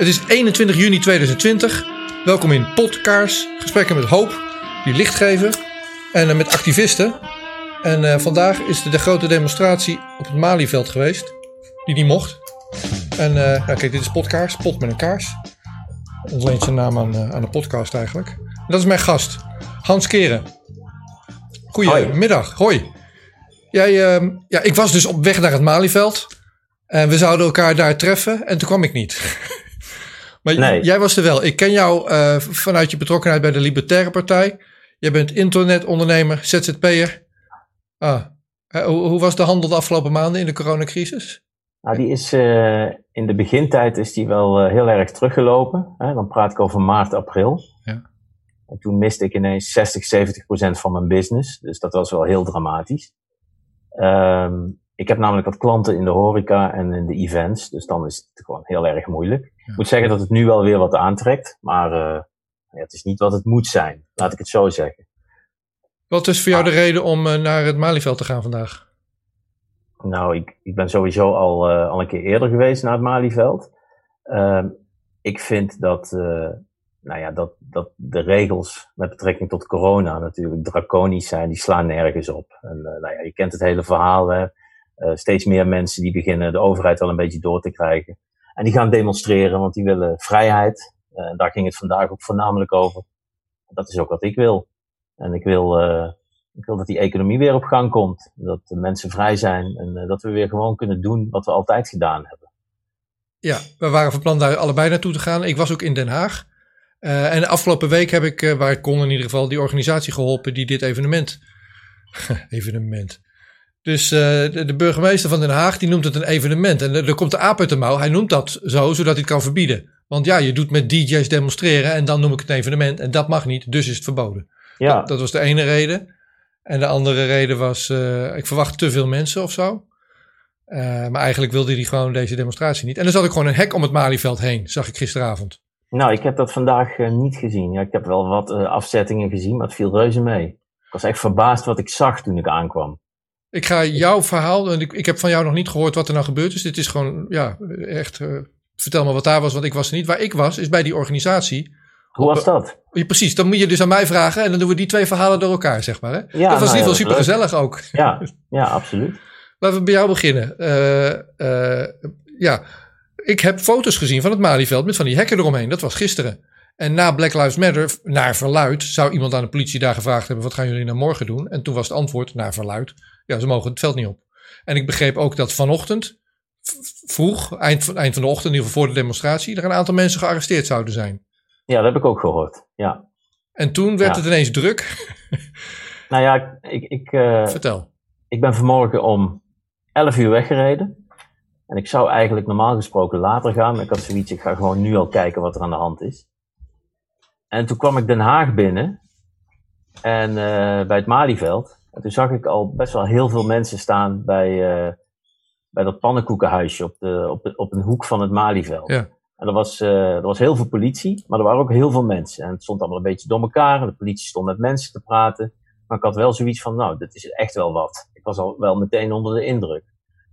Het is 21 juni 2020. Welkom in Podkaars. Gesprekken met hoop, die licht geven. En uh, met activisten. En uh, vandaag is er de grote demonstratie op het Malieveld geweest. Die niet mocht. En uh, ja, kijk, dit is Podkaars. Pot met een kaars. Ontleent zijn naam aan, aan de podcast eigenlijk. En dat is mijn gast. Hans Keren. Goedemiddag. Hoi. Hoi. Jij, ja, ik was dus op weg naar het Malieveld. En we zouden elkaar daar treffen. En toen kwam ik niet. Maar nee. jij was er wel. Ik ken jou uh, vanuit je betrokkenheid bij de Libertaire Partij. Jij bent internetondernemer, ZZP'er. Ah. Hoe, hoe, was de handel de afgelopen maanden in de coronacrisis? Nou, die is uh, in de begintijd is die wel uh, heel erg teruggelopen. Hè? Dan praat ik over maart, april. Ja. En toen miste ik ineens 60, 70 procent van mijn business. Dus dat was wel heel dramatisch. Um, ik heb namelijk wat klanten in de horeca en in de events, dus dan is het gewoon heel erg moeilijk. Ik moet zeggen dat het nu wel weer wat aantrekt, maar uh, ja, het is niet wat het moet zijn, laat ik het zo zeggen. Wat is voor jou de reden om uh, naar het Malieveld te gaan vandaag? Nou, ik, ik ben sowieso al, uh, al een keer eerder geweest naar het Malieveld. Ehm, ik vind dat, nou ja, dat, dat de regels met betrekking tot corona natuurlijk draconisch zijn. Die slaan nergens op. En nou ja, je kent het hele verhaal. Hè uh, steeds meer mensen die beginnen de overheid wel een beetje door te krijgen. En die gaan demonstreren, want die willen vrijheid. Uh, daar ging het vandaag ook voornamelijk over. Dat is ook wat ik wil. En ik wil, uh, ik wil dat die economie weer op gang komt. Dat de mensen vrij zijn en dat we weer gewoon kunnen doen wat we altijd gedaan hebben. Ja, we waren van plan daar allebei naartoe te gaan. Ik was ook in Den Haag. En de afgelopen week heb ik, waar ik kon in ieder geval, die organisatie geholpen die dit evenement. evenement. Dus uh, de, de, burgemeester van Den Haag die noemt het een evenement. En er komt de aap uit de mouw. Hij noemt dat zo, zodat hij het kan verbieden. Want ja, je doet met DJ's demonstreren en dan noem ik het een evenement. En dat mag niet, dus is het verboden. Ja. Dat, dat was de ene reden. En de andere reden was, uh, ik verwacht te veel mensen of zo. Uh, maar eigenlijk wilde hij gewoon deze demonstratie niet. En dan zat ik gewoon een hek om het Malieveld heen, zag ik gisteravond. Nou, ik heb dat vandaag niet gezien. Ja, ik heb wel wat afzettingen gezien, maar het viel reuze mee. Ik was echt verbaasd wat ik zag toen ik aankwam. Ik ga jouw verhaal, en ik, ik heb van jou nog niet gehoord wat er nou gebeurd is. Dit is gewoon, ja, echt, uh, vertel me wat daar was, want ik was er niet. Waar ik was, is bij die organisatie. Hoe was dat? Ja, precies, dan moet je dus aan mij vragen en dan doen we die twee verhalen door elkaar, zeg maar. Hè? Ja, dat was in ieder geval super gezellig ook. Ja, ja, absoluut. Laten we bij jou beginnen. Uh, uh, ja, ik heb foto's gezien van het Malieveld met van die hekken eromheen. Dat was gisteren. En na Black Lives Matter, naar verluid, zou iemand aan de politie daar gevraagd hebben: wat gaan jullie nou morgen doen? En toen was het antwoord, naar verluid, ja, ze mogen het veld niet op. En ik begreep ook dat vanochtend, vroeg, eind van, eind van de ochtend, in ieder geval voor de demonstratie, er een aantal mensen gearresteerd zouden zijn. Ja, dat heb ik ook gehoord. Ja. En toen werd het ineens druk. nou ja, ik. ik uh, Vertel. Ik ben vanmorgen om 11 uur weggereden. En ik zou eigenlijk normaal gesproken later gaan. Maar ik had zoiets, ik ga gewoon nu al kijken wat er aan de hand is. En toen kwam ik Den Haag binnen. En uh, bij het Malieveld. En toen zag ik al best wel heel veel mensen staan bij, uh, bij dat pannenkoekenhuisje op, de, op, de, op een hoek van het Malieveld. Ja. En er was, uh, er was heel veel politie, maar er waren ook heel veel mensen. En het stond allemaal een beetje door elkaar. En de politie stond met mensen te praten. Maar ik had wel zoiets van, nou, dit is echt wel wat. Ik was al wel meteen onder de indruk.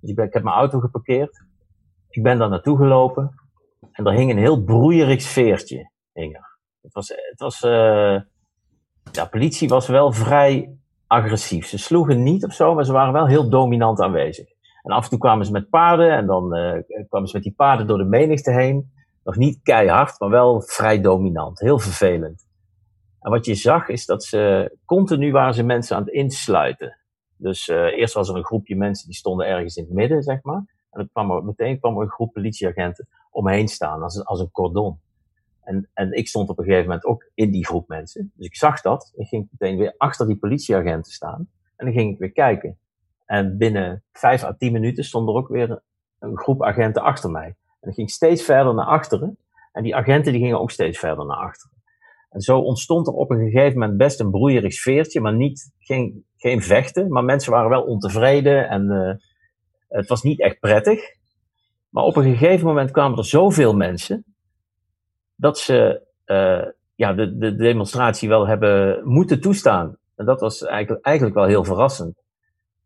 Dus ik, ben, ik heb mijn auto geparkeerd. Ik ben daar naartoe gelopen. En er hing een heel broeierig sfeertje. Hing er. Het was, het was uh, ja, politie was wel vrij agressief. Ze sloegen niet of zo, maar ze waren wel heel dominant aanwezig. En af en toe kwamen ze met paarden en dan uh, kwamen ze met die paarden door de menigte heen. Nog niet keihard, maar wel vrij dominant. Heel vervelend. En wat je zag is dat ze continu waren ze mensen aan het insluiten. Dus uh, eerst was er een groepje mensen die stonden ergens in het midden, zeg maar. En dan kwam er, meteen kwam er een groep politieagenten omheen staan, als als een cordon. En, en ik stond op een gegeven moment ook in die groep mensen. Dus ik zag dat. Ik ging meteen weer achter die politieagenten staan. En dan ging ik weer kijken. En binnen vijf à tien minuten stond er ook weer een groep agenten achter mij. En ik ging steeds verder naar achteren. En die agenten die gingen ook steeds verder naar achteren. En zo ontstond er op een gegeven moment best een broeierig sfeertje, maar niet, geen, geen vechten. Maar mensen waren wel ontevreden en uh, het was niet echt prettig. Maar op een gegeven moment kwamen er zoveel mensen dat ze uh, ja, de, de demonstratie wel hebben moeten toestaan. En dat was eigenlijk, eigenlijk wel heel verrassend.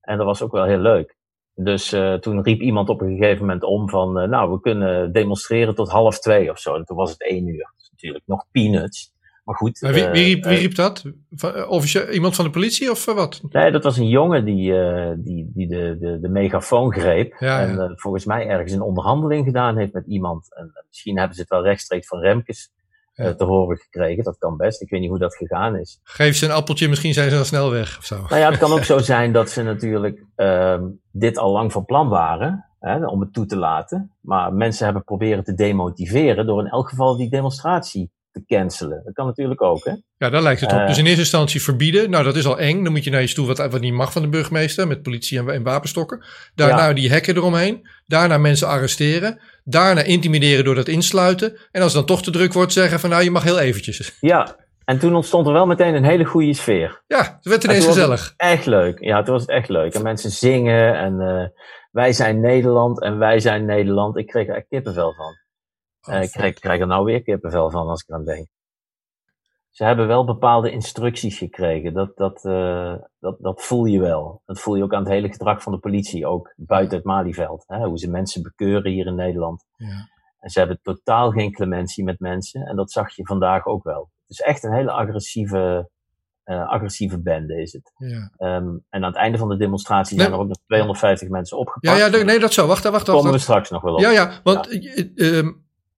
En dat was ook wel heel leuk. Dus uh, toen riep iemand op een gegeven moment om van, uh, nou, we kunnen demonstreren tot half twee of zo. En toen was het één uur. Dus natuurlijk nog peanuts. Maar goed. Maar wie, wie, riep, wie riep dat? Of iemand van de politie of wat? Nee, dat was een jongen die, die, die de, de, de megafoon greep. Ja, en ja. volgens mij ergens een onderhandeling gedaan heeft met iemand. En misschien hebben ze het wel rechtstreeks van Remkes te horen gekregen. Dat kan best. Ik weet niet hoe dat gegaan is. Geef ze een appeltje, misschien zijn ze al snel weg of zo. Nou ja, het kan ook zo zijn dat ze natuurlijk um, dit al lang van plan waren. Hè, om het toe te laten. Maar mensen hebben proberen te demotiveren door in elk geval die demonstratie te cancelen. Dat kan natuurlijk ook, hè? Ja, daar lijkt het op. Uh, dus in eerste instantie verbieden. Nou, dat is al eng. Dan moet je naar je stoel wat, wat niet mag van de burgemeester. Met politie en, en wapenstokken. Daarna ja. die hekken eromheen. Daarna mensen arresteren. Daarna intimideren door dat insluiten. En als het dan toch te druk wordt, zeggen van nou, je mag heel eventjes. Ja, en toen ontstond er wel meteen een hele goede sfeer. Ja, het werd ineens gezellig. Echt leuk. Ja, toen was het echt leuk. En mensen zingen en uh, wij zijn Nederland en wij zijn Nederland. Ik kreeg er echt kippenvel van. Oh, uh, ik krijg, krijg er nou weer kippenvel van als ik aan denk. Ze hebben wel bepaalde instructies gekregen. Dat, dat, uh, dat, dat voel je wel. Dat voel je ook aan het hele gedrag van de politie, ook buiten het Malieveld. Hè? Hoe ze mensen bekeuren hier in Nederland. Ja. En ze hebben totaal geen clementie met mensen. En dat zag je vandaag ook wel. Het is echt een hele agressieve, uh, agressieve bende is het. Ja. Um, en aan het einde van de demonstratie nee. zijn er ook nog 250 mensen opgepakt. Ja, ja nee, dat zo. Wacht, wacht, wacht. Daar komen we straks nog wel op. Ja, ja, want ja. Uh,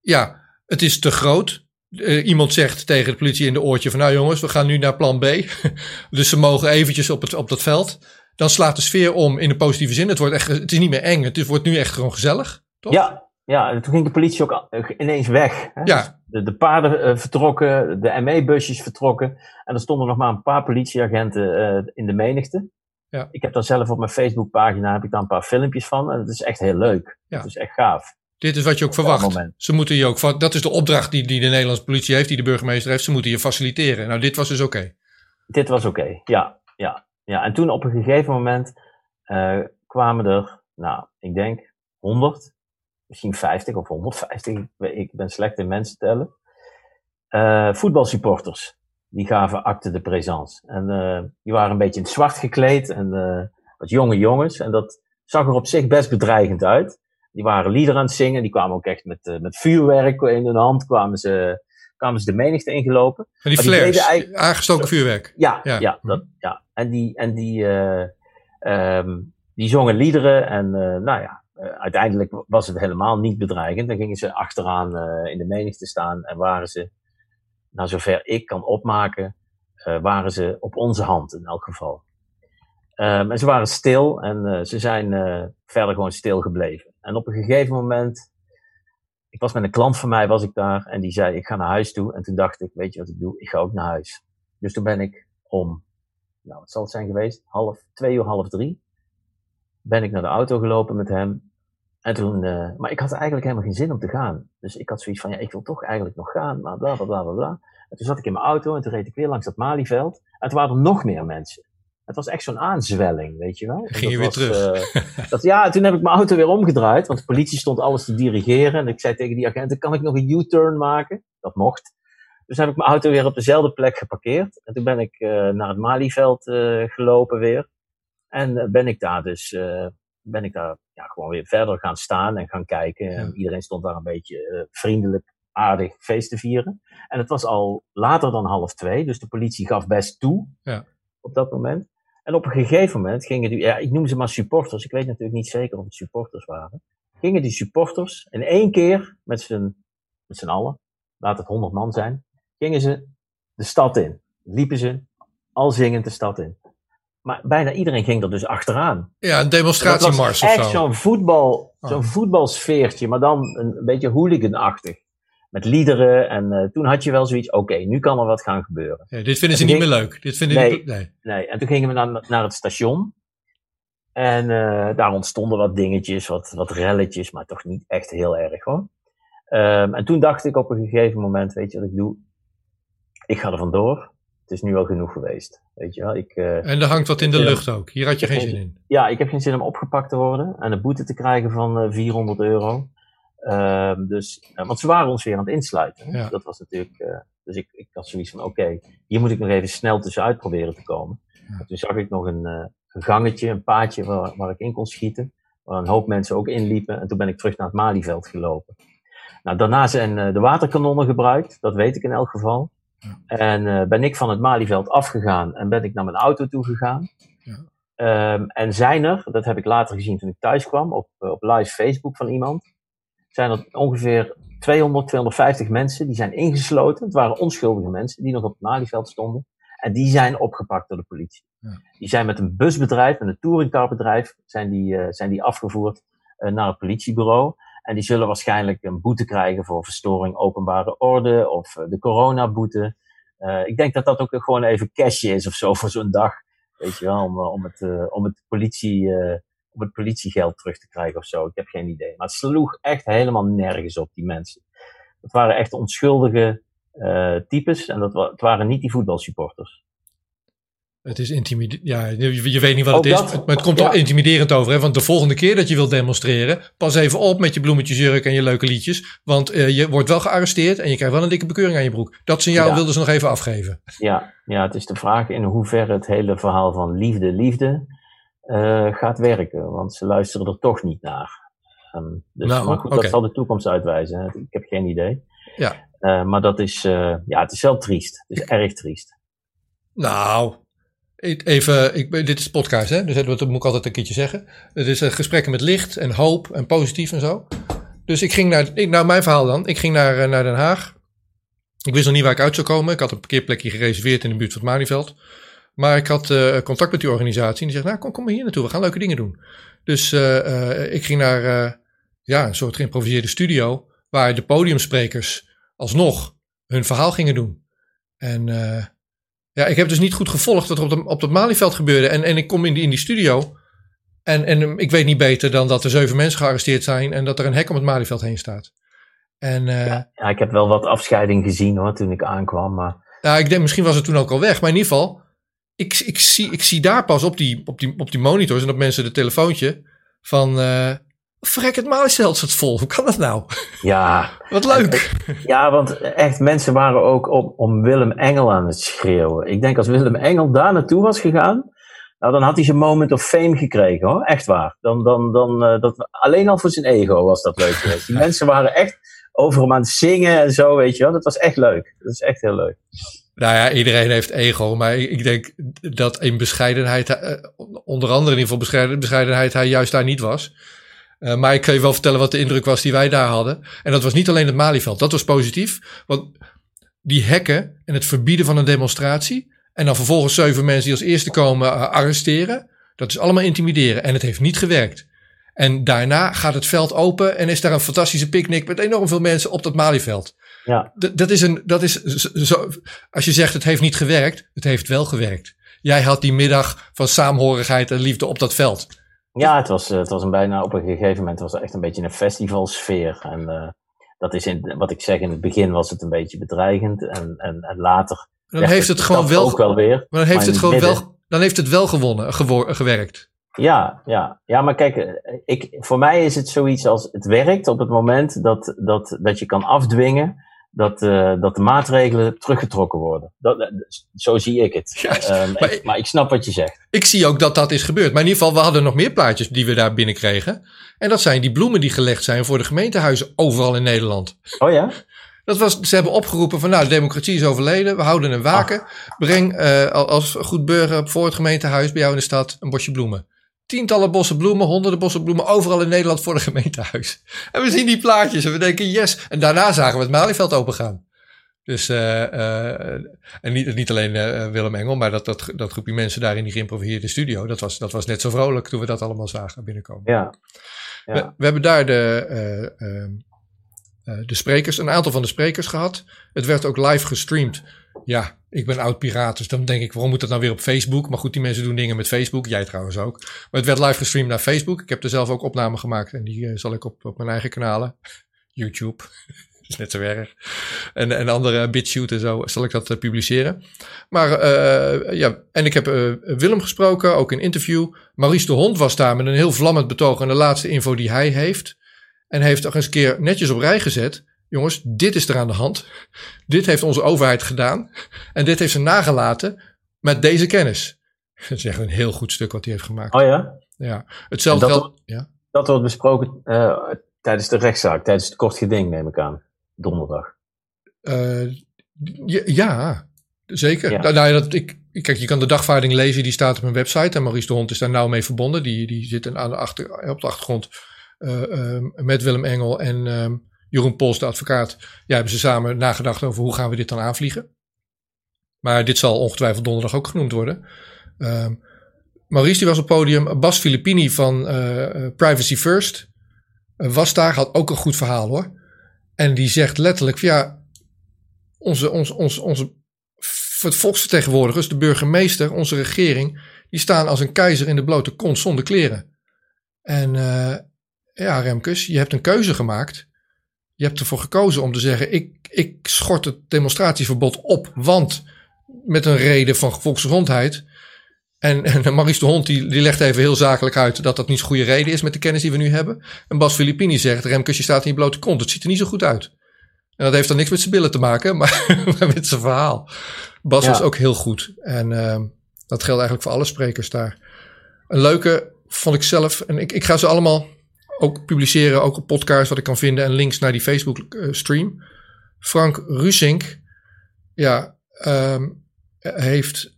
ja, het is te groot. Uh, iemand zegt tegen de politie in de oortje van nou jongens, we gaan nu naar plan B. dus ze mogen eventjes op, het, op dat veld. Dan slaat de sfeer om in een positieve zin. Het, wordt echt, het is niet meer eng, het wordt nu echt gewoon gezellig. Toch? Ja, ja, en toen ging de politie ook ineens weg. Hè? Ja. De, de paarden uh, vertrokken, de ME-busjes vertrokken. En er stonden nog maar een paar politieagenten uh, in de menigte. Ja. Ik heb daar zelf op mijn Facebookpagina heb ik daar een paar filmpjes van. En het is echt heel leuk. Ja. Het is echt gaaf. Dit is wat je ook verwacht. Ze moeten je ook, dat is de opdracht die, die de Nederlandse politie heeft, die de burgemeester heeft. Ze moeten je faciliteren. Nou, dit was dus oké. Okay. Dit was oké, okay. ja, ja, ja. En toen op een gegeven moment uh, kwamen er, nou, ik denk 100, misschien 50 of 150. Ik ben slecht in mensen tellen. Uh, voetbalsupporters. Die gaven acte de présence. En uh, die waren een beetje in het zwart gekleed en wat jonge jongens. En dat zag er op zich best bedreigend uit. Die waren liederen aan het zingen. Die kwamen ook echt met, uh, met vuurwerk in hun hand. Kwamen ze, kwamen ze de menigte ingelopen. En die flares, die eigenlijk... aangestoken vuurwerk. Ja, ja. ja, dat, ja. En die, en die, uh, um, die zongen liederen. En uh, nou ja, uiteindelijk was het helemaal niet bedreigend. Dan gingen ze achteraan in de menigte staan. En waren ze, nou zover ik kan opmaken, waren ze op onze hand in elk geval. Um, en ze waren stil en ze zijn verder gewoon stil gebleven. En op een gegeven moment, ik was met een klant van mij, was ik daar, en die zei, ik ga naar huis toe. En toen dacht ik, weet je wat ik doe? Ik ga ook naar huis. Dus toen ben ik om, nou wat zal het zijn geweest? Half, twee uur, half drie. Ben ik naar de auto gelopen met hem. En toen, uh, maar ik had eigenlijk helemaal geen zin om te gaan. Dus ik had zoiets van, ja, ik wil toch eigenlijk nog gaan, maar bla bla bla bla bla. En toen zat ik in mijn auto en toen reed ik weer langs dat Malieveld. En toen waren er nog meer mensen. Het was echt zo'n aanzwelling, weet je wel. Ging je weer was, terug? Uh, dat, ja, toen heb ik mijn auto weer omgedraaid, want de politie stond alles te dirigeren. En ik zei tegen die agenten, kan ik nog een U-turn maken? Dat mocht. Dus heb ik mijn auto weer op dezelfde plek geparkeerd. En toen ben ik uh, naar het Malieveld uh, gelopen weer. En ben ik daar dus, ben ik daar ja, gewoon weer verder gaan staan en gaan kijken. Ja. En iedereen stond daar een beetje vriendelijk, aardig feest te vieren. En het was al later dan half twee, dus de politie gaf best toe ja. op dat moment. En op een gegeven moment gingen die, ja, ik noem ze maar supporters, ik weet natuurlijk niet zeker of het supporters waren. Gingen die supporters in één keer met z'n, met z'n allen, laat het honderd man zijn, gingen ze de stad in. Liepen ze al zingend de stad in. Maar bijna iedereen ging er dus achteraan. Ja, een demonstratiemars of zo. Echt zo'n voetbal, zo'n oh. voetbalsfeertje, maar dan een, een beetje hooliganachtig met liederen. En uh, toen had je wel zoiets, oké, okay, nu kan er wat gaan gebeuren. Ja, dit vinden ze niet ging, meer leuk. Dit vinden nee, nee. nee. En toen gingen we naar, naar het station. En uh, daar ontstonden wat dingetjes, wat, wat relletjes, maar toch niet echt heel erg hoor. Um, en toen dacht ik op een gegeven moment, weet je wat ik doe? Ik ga er vandoor. Het is nu al genoeg geweest. Weet je wel? Ik, uh, en er hangt wat in de lucht ook. Hier had je geen zin in. Ja, ik heb geen zin om opgepakt te worden en een boete te krijgen van uh, 400 euro. Um, dus, uh, want ze waren ons weer aan het insluiten. Ja. Dat was natuurlijk. Uh, dus ik, ik had zoiets van: oké, okay, hier moet ik nog even snel tussenuit proberen te komen. Ja. Toen zag ik nog een, uh, een gangetje, een paadje waar, waar ik in kon schieten. waar een hoop mensen ook inliepen. En toen ben ik terug naar het Malieveld gelopen. Nou, daarna zijn de waterkanonnen gebruikt, dat weet ik in elk geval. En ben ik van het Malieveld afgegaan en ben ik naar mijn auto toe gegaan. Ja. Ehm, en zijn er, dat heb ik later gezien toen ik thuis kwam, op, op live Facebook van iemand, zijn er ongeveer 200, 250 mensen die zijn ingesloten. Het waren onschuldige mensen die nog op het Malieveld stonden. En die zijn opgepakt door de politie. Ja. Die zijn met een busbedrijf, met een touringcarbedrijf, zijn die, uh, zijn die afgevoerd uh, naar het politiebureau. En die zullen waarschijnlijk een boete krijgen voor verstoring openbare orde of uh, de coronaboete. ik denk dat dat ook gewoon even cashje is of zo voor zo'n dag. Weet je wel, om, om, het, om, het politie, om het politiegeld terug te krijgen of zo. Ik heb geen idee. Maar het sloeg echt helemaal nergens op, die mensen. Het waren echt onschuldige uh, types en dat het waren niet die voetbalsupporters. Het is intimiderend. Ja, je, je, weet niet wat het is. Maar het komt ja. al intimiderend over. Hè? Want de volgende keer dat je wilt demonstreren, pas even op met je bloemetjesjurk en je leuke liedjes. Want uh, je wordt wel gearresteerd en je krijgt wel een dikke bekeuring aan je broek. Dat signaal ja. wilden ze nog even afgeven. Ja, ja, het is de vraag in hoeverre het hele verhaal van liefde, liefde uh, gaat werken. Want ze luisteren er toch niet naar. Um, dus nou, maar goed, okay. dat zal de toekomst uitwijzen. Ik heb geen idee. Ja. Uh, maar dat is, uh, ja, het is wel triest. Het is erg triest. Nou, even, ik, dit is podcast, hè? Dus dat moet ik altijd een keertje zeggen. Het is gesprekken met licht en hoop en positief en zo. Dus ik ging naar, ik, nou mijn verhaal dan. Ik ging naar, naar Den Haag. Ik wist nog niet waar ik uit zou komen. Ik had een parkeerplekje gereserveerd in de buurt van het Malieveld. Maar ik had contact met die organisatie. En die zegt, nou kom, kom maar hier naartoe. We gaan leuke dingen doen. Dus ik ging naar ja, een soort geïmproviseerde studio. Waar de podiumsprekers alsnog hun verhaal gingen doen. En ja, ik heb dus niet goed gevolgd wat er op, de, op het Malieveld gebeurde. En, en ik kom in die, in die studio. En, en ik weet niet beter dan dat er zeven mensen gearresteerd zijn. En dat er een hek om het Malieveld heen staat. En, uh, ja, ja, ik heb wel wat afscheiding gezien hoor, toen ik aankwam. Maar... Ja, ik denk misschien was het toen ook al weg. Maar in ieder geval, ik, ik, zie, ik zie daar pas op die, op, die, op die monitors en op mensen de telefoontje van... Uh, Frek, het Malieveld zat vol. Hoe kan dat nou? Ja. Wat leuk. Ja, want echt, mensen waren ook om, om Willem Engel aan het schreeuwen. Ik denk als Willem Engel daar naartoe was gegaan, nou, dan had hij zijn moment of fame gekregen hoor. Echt waar. Dan, dan, dan, uh, dat, alleen al voor zijn ego was dat leuk geweest. Die mensen waren echt over hem aan het zingen en zo, weet je wel. Dat was echt leuk. Dat is echt heel leuk. Nou ja, iedereen heeft ego, maar ik denk dat in bescheidenheid, uh, onder andere in ieder geval bescheidenheid, hij juist daar niet was. Uh, maar ik kan je wel vertellen wat de indruk was die wij daar hadden. En dat was niet alleen het Malieveld. Dat was positief. Want die hekken en het verbieden van een demonstratie. En dan vervolgens zeven mensen die als eerste komen uh, arresteren. Dat is allemaal intimideren. En het heeft niet gewerkt. En daarna gaat het veld open en is daar een fantastische picknick met enorm veel mensen op dat Malieveld. Ja. Dat is een, dat is zo, als je zegt het heeft niet gewerkt, het heeft wel gewerkt. Jij had die middag van saamhorigheid en liefde op dat veld. Ja, het was, het was een bijna op een gegeven moment was het echt een beetje een festivalsfeer. En uh, dat is in, wat ik zeg, in het begin was het een beetje bedreigend. En, en, en later. Dan heeft het, het gewoon wel, ook wel weer. Maar dan heeft het gewoon wel, dan heeft het wel gewonnen, gewerkt. Ja, ja, ja, maar kijk, eh, ik, voor mij is het zoiets als het werkt op het moment dat, dat, dat je kan afdwingen dat, uh, dat de maatregelen teruggetrokken worden. Dat, eh, zo zie ik het. Um, maar, ik, maar, ik, snap wat je zegt. Ik zie ook dat dat is gebeurd. Maar in ieder geval, we hadden nog meer plaatjes die we daar binnenkregen. En dat zijn die bloemen die gelegd zijn voor de gemeentehuizen overal in Nederland. Oh ja? Dat was, ze hebben opgeroepen van nou, de democratie is overleden. We houden een waken. Breng uh, als goed burger voor het gemeentehuis bij jou in de stad een bosje bloemen tientallen bossen bloemen, honderden bossen bloemen, overal in Nederland voor de gemeentehuis. En we zien die plaatjes en we denken yes. En daarna zagen we het Malieveld opengaan. Dus, uh, uh, en niet, niet alleen uh, Willem Engel, maar dat, dat, dat groepje mensen daar in die geïmproviseerde studio, dat was, dat was net zo vrolijk toen we dat allemaal zagen binnenkomen. Ja. ja. We, we, hebben daar de, ehm, de sprekers, een aantal van de sprekers gehad. Het werd ook live gestreamd. Ja, ik ben oud piraat, dus dan denk ik, waarom moet dat nou weer op Facebook? Maar goed, die mensen doen dingen met Facebook. Jij trouwens ook. Maar het werd live gestreamd naar Facebook. Ik heb er zelf ook opnamen gemaakt en die uh, zal ik op, op mijn eigen kanalen. YouTube. is net zo erg. En, en andere BitShoot en zo zal ik dat uh, publiceren. Maar uh, ja, en ik heb Willem gesproken, ook in interview. Maurice de Hond was daar met een heel vlammend betoog en de laatste info die hij heeft. En heeft nog eens een keer netjes op rij gezet jongens, dit is er aan de hand. Dit heeft onze overheid gedaan. En dit heeft ze nagelaten met deze kennis. Dat is echt een heel goed stuk wat hij heeft gemaakt. Oh ja? Ja. Hetzelfde geldt. Ja. Dat wordt besproken uh, tijdens de rechtszaak, tijdens het kort geding, neem ik aan. Donderdag. Uh, ja, zeker. Ja. Nou, nou, dat, ik, kijk, je kan de dagvaarding lezen, die staat op mijn website. En Maurice de Hond is daar nauw mee verbonden. Die, die zit aan de achter, op de achtergrond uh, met Willem Engel en um, Jeroen Pols, de advocaat. Ja, hebben ze samen nagedacht over hoe gaan we dit dan aanvliegen. Maar dit zal ongetwijfeld donderdag ook genoemd worden. Um, Maurice die was op podium. Bas Filippini van uh, Privacy First was daar. Had ook een goed verhaal hoor. En die zegt letterlijk: ja, onze, onze, onze, onze volksvertegenwoordigers, de burgemeester, onze regering, die staan als een keizer in de blote kont zonder kleren. En ja, Remkes, je hebt een keuze gemaakt. Je hebt ervoor gekozen om te zeggen: ik, ik schort het demonstratieverbod op, want met een reden van volksgezondheid. En, en Maurice de Hond die, die legt even heel zakelijk uit dat dat niet zo'n goede reden is met de kennis die we nu hebben. En Bas Filippini zegt: Remkes, je staat in je blote kont. Het ziet er niet zo goed uit. En dat heeft dan niks met zijn billen te maken, maar, met zijn verhaal. Bas was ook heel goed. En uh, dat geldt eigenlijk voor alle sprekers daar. Een leuke vond ik zelf. En ik, ik ga ze allemaal ook publiceren, ook op podcast wat ik kan vinden. En links naar die Facebook uh, stream. Frank Rusink, ja, um, heeft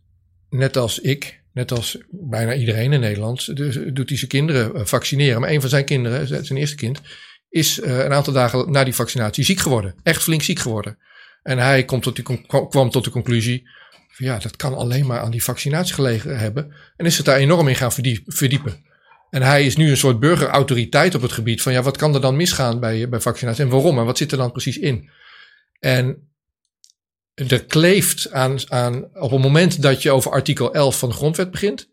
net als ik, net als bijna iedereen in Nederland, dus doet hij zijn kinderen eh, vaccineren. Maar een van zijn kinderen, zijn eerste kind, is een aantal dagen na die vaccinatie ziek geworden. Echt flink ziek geworden. En hij komt tot die, kwam tot de conclusie: ja, dat kan alleen maar aan die vaccinatie gelegen hebben. En is het daar enorm in gaan verdiepen. En hij is nu een soort burgerautoriteit op het gebied van ja, wat kan er dan misgaan bij, bij vaccinatie en waarom en wat zit er dan precies in? En er kleeft aan, aan, op het moment dat je over artikel 11 van de grondwet begint,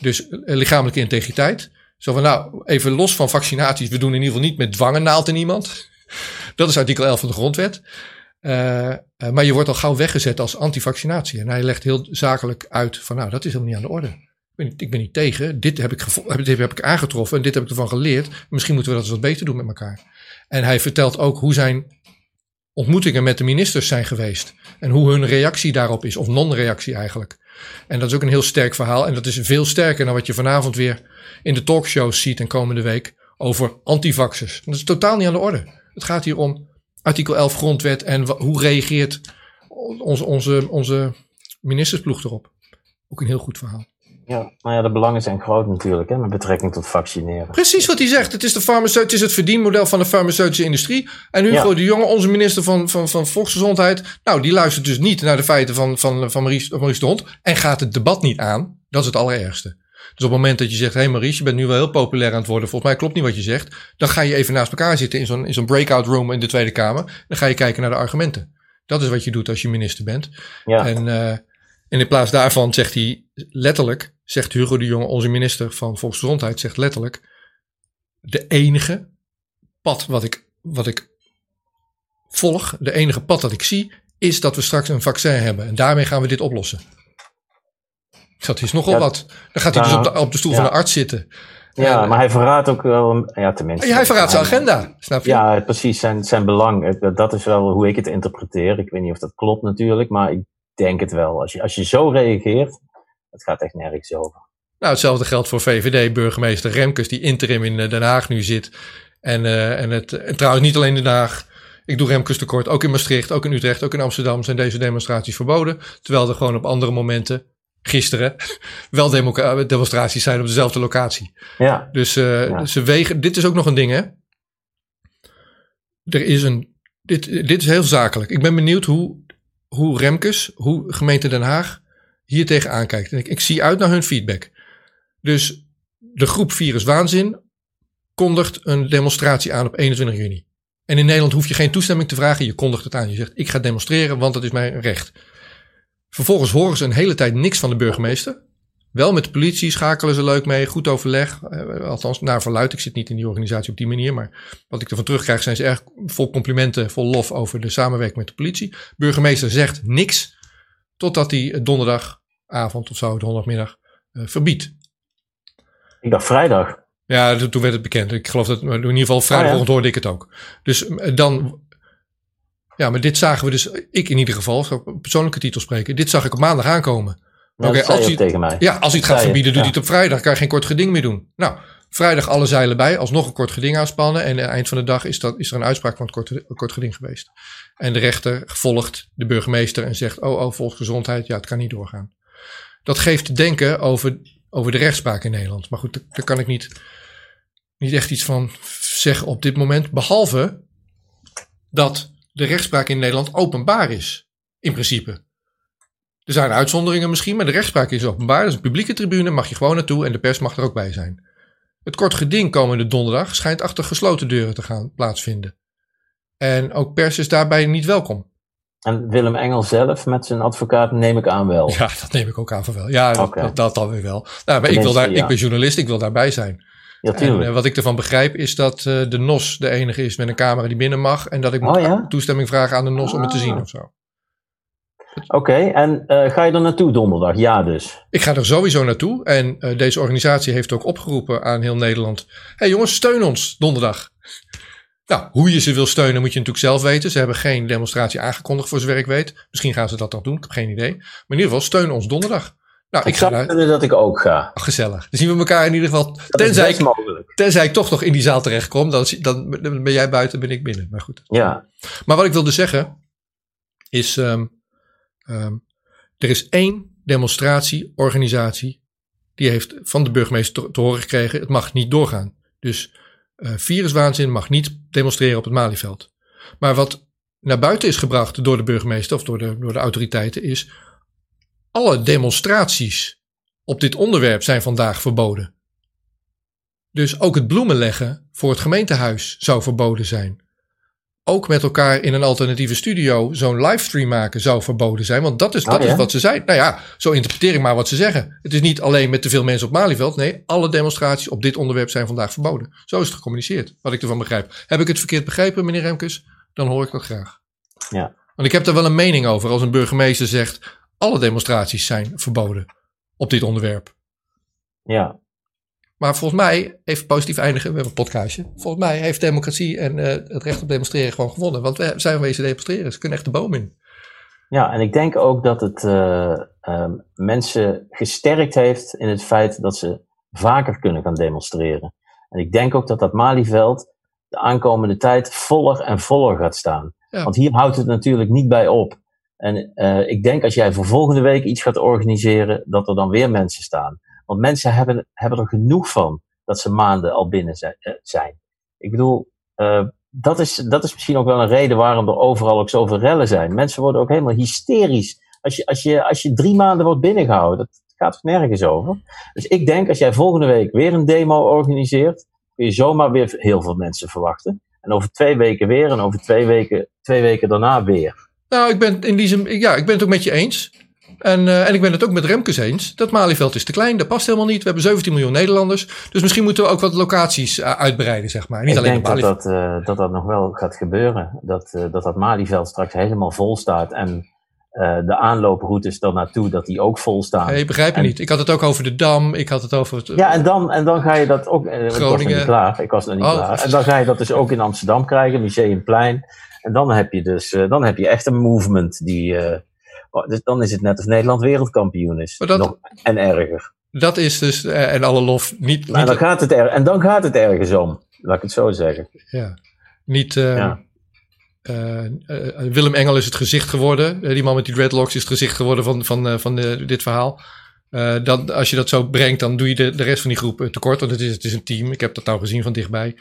dus lichamelijke integriteit, zo van nou, even los van vaccinaties, we doen in ieder geval niet met dwang een naald in iemand. Dat is artikel 11 van de grondwet. Uh, maar je wordt al gauw weggezet als antivaccinatie. En hij legt heel zakelijk uit van nou, dat is helemaal niet aan de orde. Ik ben, niet tegen. Dit heb, ik dit heb ik aangetroffen en dit heb ik ervan geleerd. Misschien moeten we dat eens wat beter doen met elkaar. En hij vertelt ook hoe zijn ontmoetingen met de ministers zijn geweest. En hoe hun reactie daarop is, of non-reactie eigenlijk. En dat is ook een heel sterk verhaal. En dat is veel sterker dan wat je vanavond weer in de talkshows ziet en komende week over antivaxers. Dat is totaal niet aan de orde. Het gaat hier om artikel 11 grondwet en hoe reageert onze, onze, onze ministersploeg erop. Ook een heel goed verhaal. Ja, maar ja, de belangen zijn groot natuurlijk, hè, met betrekking tot vaccineren. Precies wat hij zegt. Het is, de farmaceut, het, is het verdienmodel van de farmaceutische industrie. En Hugo de Jonge, onze minister van, van, van Volksgezondheid, nou, die luistert dus niet naar de feiten van, van, van Maurice, Maurice de Hond en gaat het debat niet aan. Dat is het allerergste. Dus op het moment dat je zegt, hé hey Maurice, je bent nu wel heel populair aan het worden, volgens mij klopt niet wat je zegt, dan ga je even naast elkaar zitten in zo'n, in zo'n breakout room in de Tweede Kamer. Dan ga je kijken naar de argumenten. Dat is wat je doet als je minister bent. Ja. En, uh, en in plaats daarvan zegt hij letterlijk, zegt Hugo de Jonge, onze minister van Volksgezondheid, zegt letterlijk, de enige pad wat ik, wat ik volg, de enige pad dat ik zie, is dat we straks een vaccin hebben. En daarmee gaan we dit oplossen. Dat is nogal wat. Dan gaat hij dus op de, op de stoel van de arts zitten. Ja, eh, maar hij verraadt ook wel, ja, tenminste. hij verraadt zijn agenda, snap je? Ja, precies, zijn, zijn belang. Dat is wel hoe ik het interpreteer. Ik weet niet of dat klopt natuurlijk, maar ik denk het wel. Als je, als je zo reageert, het gaat echt nergens over. Nou, hetzelfde geldt voor VVD-burgemeester Remkes, die interim in eh, Den Haag nu zit. En, uh, en, het, en trouwens niet alleen in Den Haag. Ik doe Remkes tekort. Ook in Maastricht, ook in Utrecht, ook in Amsterdam zijn deze demonstraties verboden. Terwijl er gewoon op andere momenten gisteren wel demonstraties zijn op dezelfde locatie. Ja. Dus uh, ze wegen. Dit is ook nog een ding, hè? Er is een. Dit, dit is heel zakelijk. Ik ben benieuwd hoe, hoe Remkes, hoe gemeente Den Haag hier tegenaan kijkt. En ik, ik zie uit naar hun feedback. Dus de groep Virus Waanzin kondigt een demonstratie aan op 21 juni. En in Nederland hoef je geen toestemming te vragen. Je kondigt het aan. Je zegt: Ik ga demonstreren, want dat is mijn recht. Vervolgens horen ze een hele tijd niks van de burgemeester. Wel met de politie schakelen ze leuk mee, goed overleg. Eh, althans, naar verluid. Ik zit niet in die organisatie op die manier. Maar wat ik ervan terugkrijg, zijn ze erg vol complimenten, vol lof over de samenwerking met de politie. Burgemeester zegt niks. Totdat hij donderdagavond of zo, donderdagmiddag, uh, verbiedt. Ik dacht vrijdag. Ja, toen werd het bekend. Ik geloof dat in ieder geval vrijdagochtend oh, hoorde ik het ook. Dus eh, dan ja, maar dit zagen we dus, ik in ieder geval, op persoonlijke titel spreken, dit zag ik op maandag aankomen. Ja, Oké, als hij, tegen mij. Ja, als hij het gaat verbieden, doet hij het op vrijdag, kan je geen kort geding meer doen. Nou, Vrijdag alle zeilen bij, alsnog een kort geding aanspannen. En aan het eind van de dag is, dat, is er een uitspraak van het kort, kort geding geweest. En de rechter volgt de burgemeester en zegt: Oh, oh, volksgezondheid, ja, het kan niet doorgaan. Dat geeft te denken over, over de rechtspraak in Nederland. Maar goed, daar kan ik niet, niet echt iets van zeggen op dit moment. Behalve dat de rechtspraak in Nederland openbaar is, in principe. Er zijn uitzonderingen misschien, maar de rechtspraak is openbaar. Dat is een publieke tribune, mag je gewoon naartoe en de pers mag er ook bij zijn. Het kort geding komende donderdag schijnt achter gesloten deuren te gaan plaatsvinden. En ook pers is daarbij niet welkom. En Willem Engel zelf met zijn advocaat neem ik aan wel. Ja, dat neem ik ook aan van wel. Ja, dat, dat, dan weer wel. Nou, maar ik, wil daar, ik ben journalist, ik wil daarbij zijn. Ja, en uh, wat ik ervan begrijp is dat uh, de NOS de enige is met een camera die binnen mag. En dat ik moet oh, ja? toestemming vragen aan de NOS om het te zien of zo. Oké, en uh, ga je er naartoe donderdag? Ja, dus. Ik ga er sowieso naartoe. En uh, deze organisatie heeft ook opgeroepen aan heel Nederland. Hé hey jongens, steun ons donderdag. Nou, hoe je ze wil steunen moet je natuurlijk zelf weten. Ze hebben geen demonstratie aangekondigd voor zover ik weet. Misschien gaan ze dat nog doen, ik heb geen idee. Maar in ieder geval, steun ons donderdag. Nou, ik, ik zou willen dat ik ook ga. Oh, gezellig. Dan zien we elkaar in ieder geval. tenzij ik, tenzij ik toch nog in die zaal terechtkom. Dan, dan, dan ben jij buiten, ben ik binnen. Maar goed. Ja. Maar wat ik wilde zeggen is... Um, Um, er is één demonstratieorganisatie die heeft van de burgemeester te, horen gekregen: het mag niet doorgaan. Dus viruswaanzin mag niet demonstreren op het Malieveld. Maar wat naar buiten is gebracht door de burgemeester of door de, door de autoriteiten is: alle demonstraties op dit onderwerp zijn vandaag verboden. Dus ook het bloemen leggen voor het gemeentehuis zou verboden zijn ook met elkaar in een alternatieve studio zo'n livestream maken zou verboden zijn. Want dat is, dat oh, is wat ze zijn. Nou ja, zo interpreteer ik maar wat ze zeggen. Het is niet alleen met te veel mensen op Malieveld. Nee, alle demonstraties op dit onderwerp zijn vandaag verboden. Zo is het gecommuniceerd, wat ik ervan begrijp. Heb ik het verkeerd begrepen, meneer Remkes? Dan hoor ik dat graag. Ja. Want ik heb daar wel een mening over als een burgemeester zegt... alle demonstraties zijn verboden op dit onderwerp. Ja, maar volgens mij, even positief eindigen, we hebben een podcastje. Volgens mij heeft democratie en uh, het recht op demonstreren gewoon gewonnen. Want we zijn wezen demonstreren, ze kunnen echt de boom in. Ja, en ik denk ook dat het uh, um, mensen gesterkt heeft in het feit dat ze vaker kunnen gaan demonstreren. En ik denk ook dat dat Malieveld de aankomende tijd voller en voller gaat staan. Ja. Want hier houdt het natuurlijk niet bij op. En uh, ik denk als jij voor volgende week iets gaat organiseren, dat er dan weer mensen staan. Want mensen hebben, hebben er genoeg van dat ze maanden al binnen eh, zijn. Ik bedoel, uh, dat, is, dat is misschien ook wel een reden waarom er overal ook zoveel rellen zijn. Mensen worden ook helemaal hysterisch. Als je, als je, als je drie maanden wordt binnengehouden, dat gaat nergens over. Dus ik denk, als jij volgende week weer een demo organiseert, kun je zomaar weer heel veel mensen verwachten. En over twee weken weer en over twee weken, twee weken daarna weer. Nou, ik ben in die zin, ja, ik ben het ook met je eens. En, uh, en ik ben het ook met Remkes eens. Dat Malieveld is te klein, dat past helemaal niet. We hebben 17 miljoen Nederlanders. Dus misschien moeten we ook wat locaties uh, uitbreiden, zeg maar. Niet ik alleen denk dat dat, uh, dat dat nog wel gaat gebeuren. Dat dat, dat Malieveld straks helemaal vol staat. En de aanlooproutes dan naartoe, dat die ook vol staan. Nee, begrijp je en, niet. Ik had het ook over de Dam. Ik had het over... Het, ja, en dan, en dan ga je dat ook... Groningen. Ik was nog niet klaar. Ik was nog niet oh, klaar. En dan ga je dat dus ook in Amsterdam krijgen, Museumplein. En dan heb je dus dan heb je echt een movement die dus dan is het net als Nederland wereldkampioen is. Dat, Nog, en erger. Dat is dus, uh, en alle lof, niet... Maar dan gaat het er, en dan gaat het ergens om, laat ik het zo zeggen. Ja, niet... Uh, ja. Uh, Willem Engel is het gezicht geworden. die man met die dreadlocks is het gezicht geworden van, van, van dit verhaal. dan, als je dat zo brengt, dan doe je de, de rest van die groep tekort. Want het is, het is een team. Ik heb dat nou gezien van dichtbij.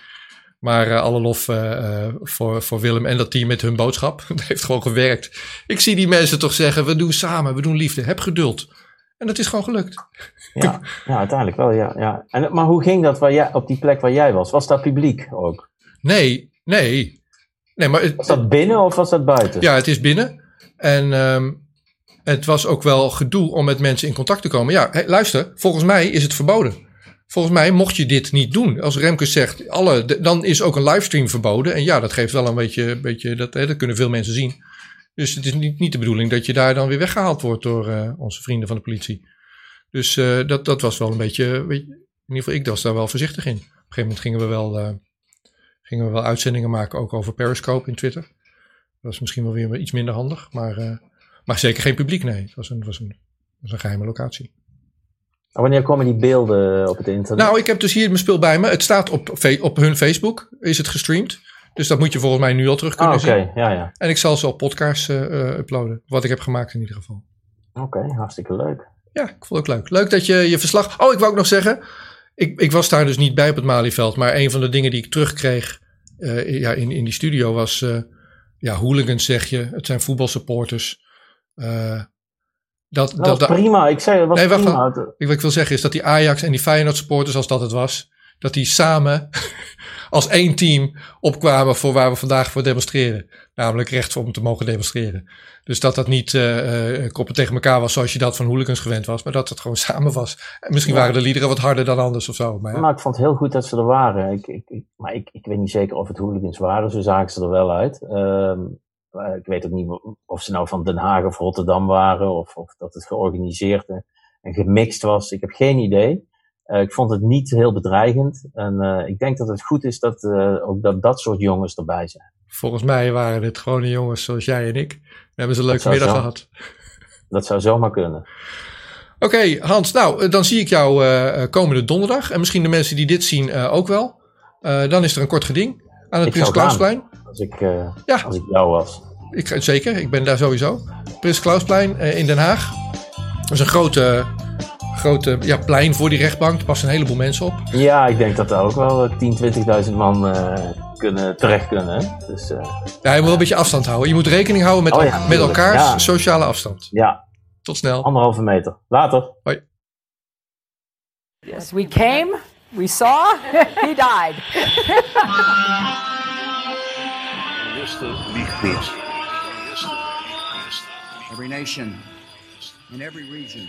Maar uh, alle lof uh, voor, voor Willem en dat team met hun boodschap. Dat heeft gewoon gewerkt. Ik zie die mensen toch zeggen: we doen samen, we doen liefde, heb geduld. En dat is gewoon gelukt. Ja, ja uiteindelijk wel, ja. ja. En, maar hoe ging dat waar jij, op die plek waar jij was? Was dat publiek ook? Nee, nee. nee maar het, was dat binnen of was dat buiten? Ja, het is binnen. En um, het was ook wel gedoe om met mensen in contact te komen. Ja, hey, luister, volgens mij is het verboden. Volgens mij mocht je dit niet doen. Als Remkes zegt, alle, dan is ook een livestream verboden. En ja, dat geeft wel een beetje, beetje dat, hè, dat kunnen veel mensen zien. Dus het is niet, niet de bedoeling dat je daar dan weer weggehaald wordt door uh, onze vrienden van de politie. Dus uh, dat, dat was wel een beetje, weet in ieder geval ik was daar wel voorzichtig in. Op een gegeven moment gingen we wel, uh, gingen we wel uitzendingen maken ook over Periscope in Twitter. Dat was misschien wel weer iets minder handig, maar, maar zeker geen publiek, nee. Het was een, was een, was een geheime locatie. Wanneer komen die beelden op het internet? Nou, ik heb dus hier mijn spul bij me. Het staat op, op hun Facebook, is het gestreamd. Dus dat moet je volgens mij nu al terug kunnen ah, zien. Ja, ja. En ik zal ze op podcast uh, uploaden. Wat ik heb gemaakt in ieder geval. Oké, hartstikke leuk. Ja, ik vond het ook leuk. Leuk dat je je verslag... Oh, ik wou ook nog zeggen... Ik, ik was daar dus niet bij op het Malieveld. Maar een van de dingen die ik terugkreeg uh, ja, in, in die studio was... Uh, ja, hooligans zeg je. Het zijn voetbalsupporters. Dat, dat, dat, prima. Ik zei, dat was nee, prima. Wacht, wat ik wil zeggen is dat die Ajax en die Feyenoord supporters, als dat het was, dat die samen als één team opkwamen voor waar we vandaag voor demonstreren. Namelijk recht om te mogen demonstreren. Dus dat dat niet uh, koppen tegen elkaar was zoals je dat van hooligans gewend was. Maar dat het gewoon samen was. En misschien waren de liederen wat harder dan anders of zo. Maar, ja. ik vond het heel goed dat ze er waren. Ik, ik, ik maar ik, ik weet niet zeker of het hooligans waren. Zo zagen ze er wel uit. Uh, ik weet ook niet of ze nou van Den Haag of Rotterdam waren. Of, of dat het georganiseerd en gemixt was. Ik heb geen idee. Uh, ik vond het niet heel bedreigend. En uh, ik denk dat het goed is dat uh, ook dat, dat soort jongens erbij zijn. Volgens mij waren het gewone jongens zoals jij en ik. We hebben ze een leuke middag gehad. Dat zou zomaar kunnen. Oké, okay, Hans. Nou, dan zie ik jou komende donderdag. En misschien de mensen die dit zien ook wel. dan is er een kort geding aan het ik Prins Klausplein. Als ik, ja. als ik jou was. Ik, zeker, ik ben daar sowieso. Prins Klausplein in Den Haag. Dat is een grote grote ja, plein voor die rechtbank. Er passen een heleboel mensen op. Ja, ik denk dat er ook wel 10, 20.000 man uh, kunnen, terecht kunnen. Dus, uh, ja, je moet wel een beetje afstand houden. Je moet rekening houden met, oh, ja, met elkaars ja. sociale afstand. Ja. Tot snel. Anderhalve meter. Later. Hoi. Yes, we came, we saw, he died. Every nation in every region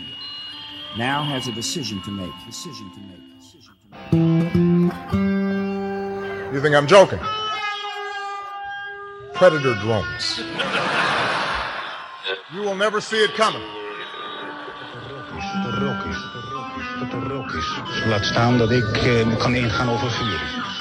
now has a decision to make. Decision to make. Decision to make. You think I'm joking? Predator drones. you will never see it coming. Laat staan dat ik uh, kan ingaan over vuur.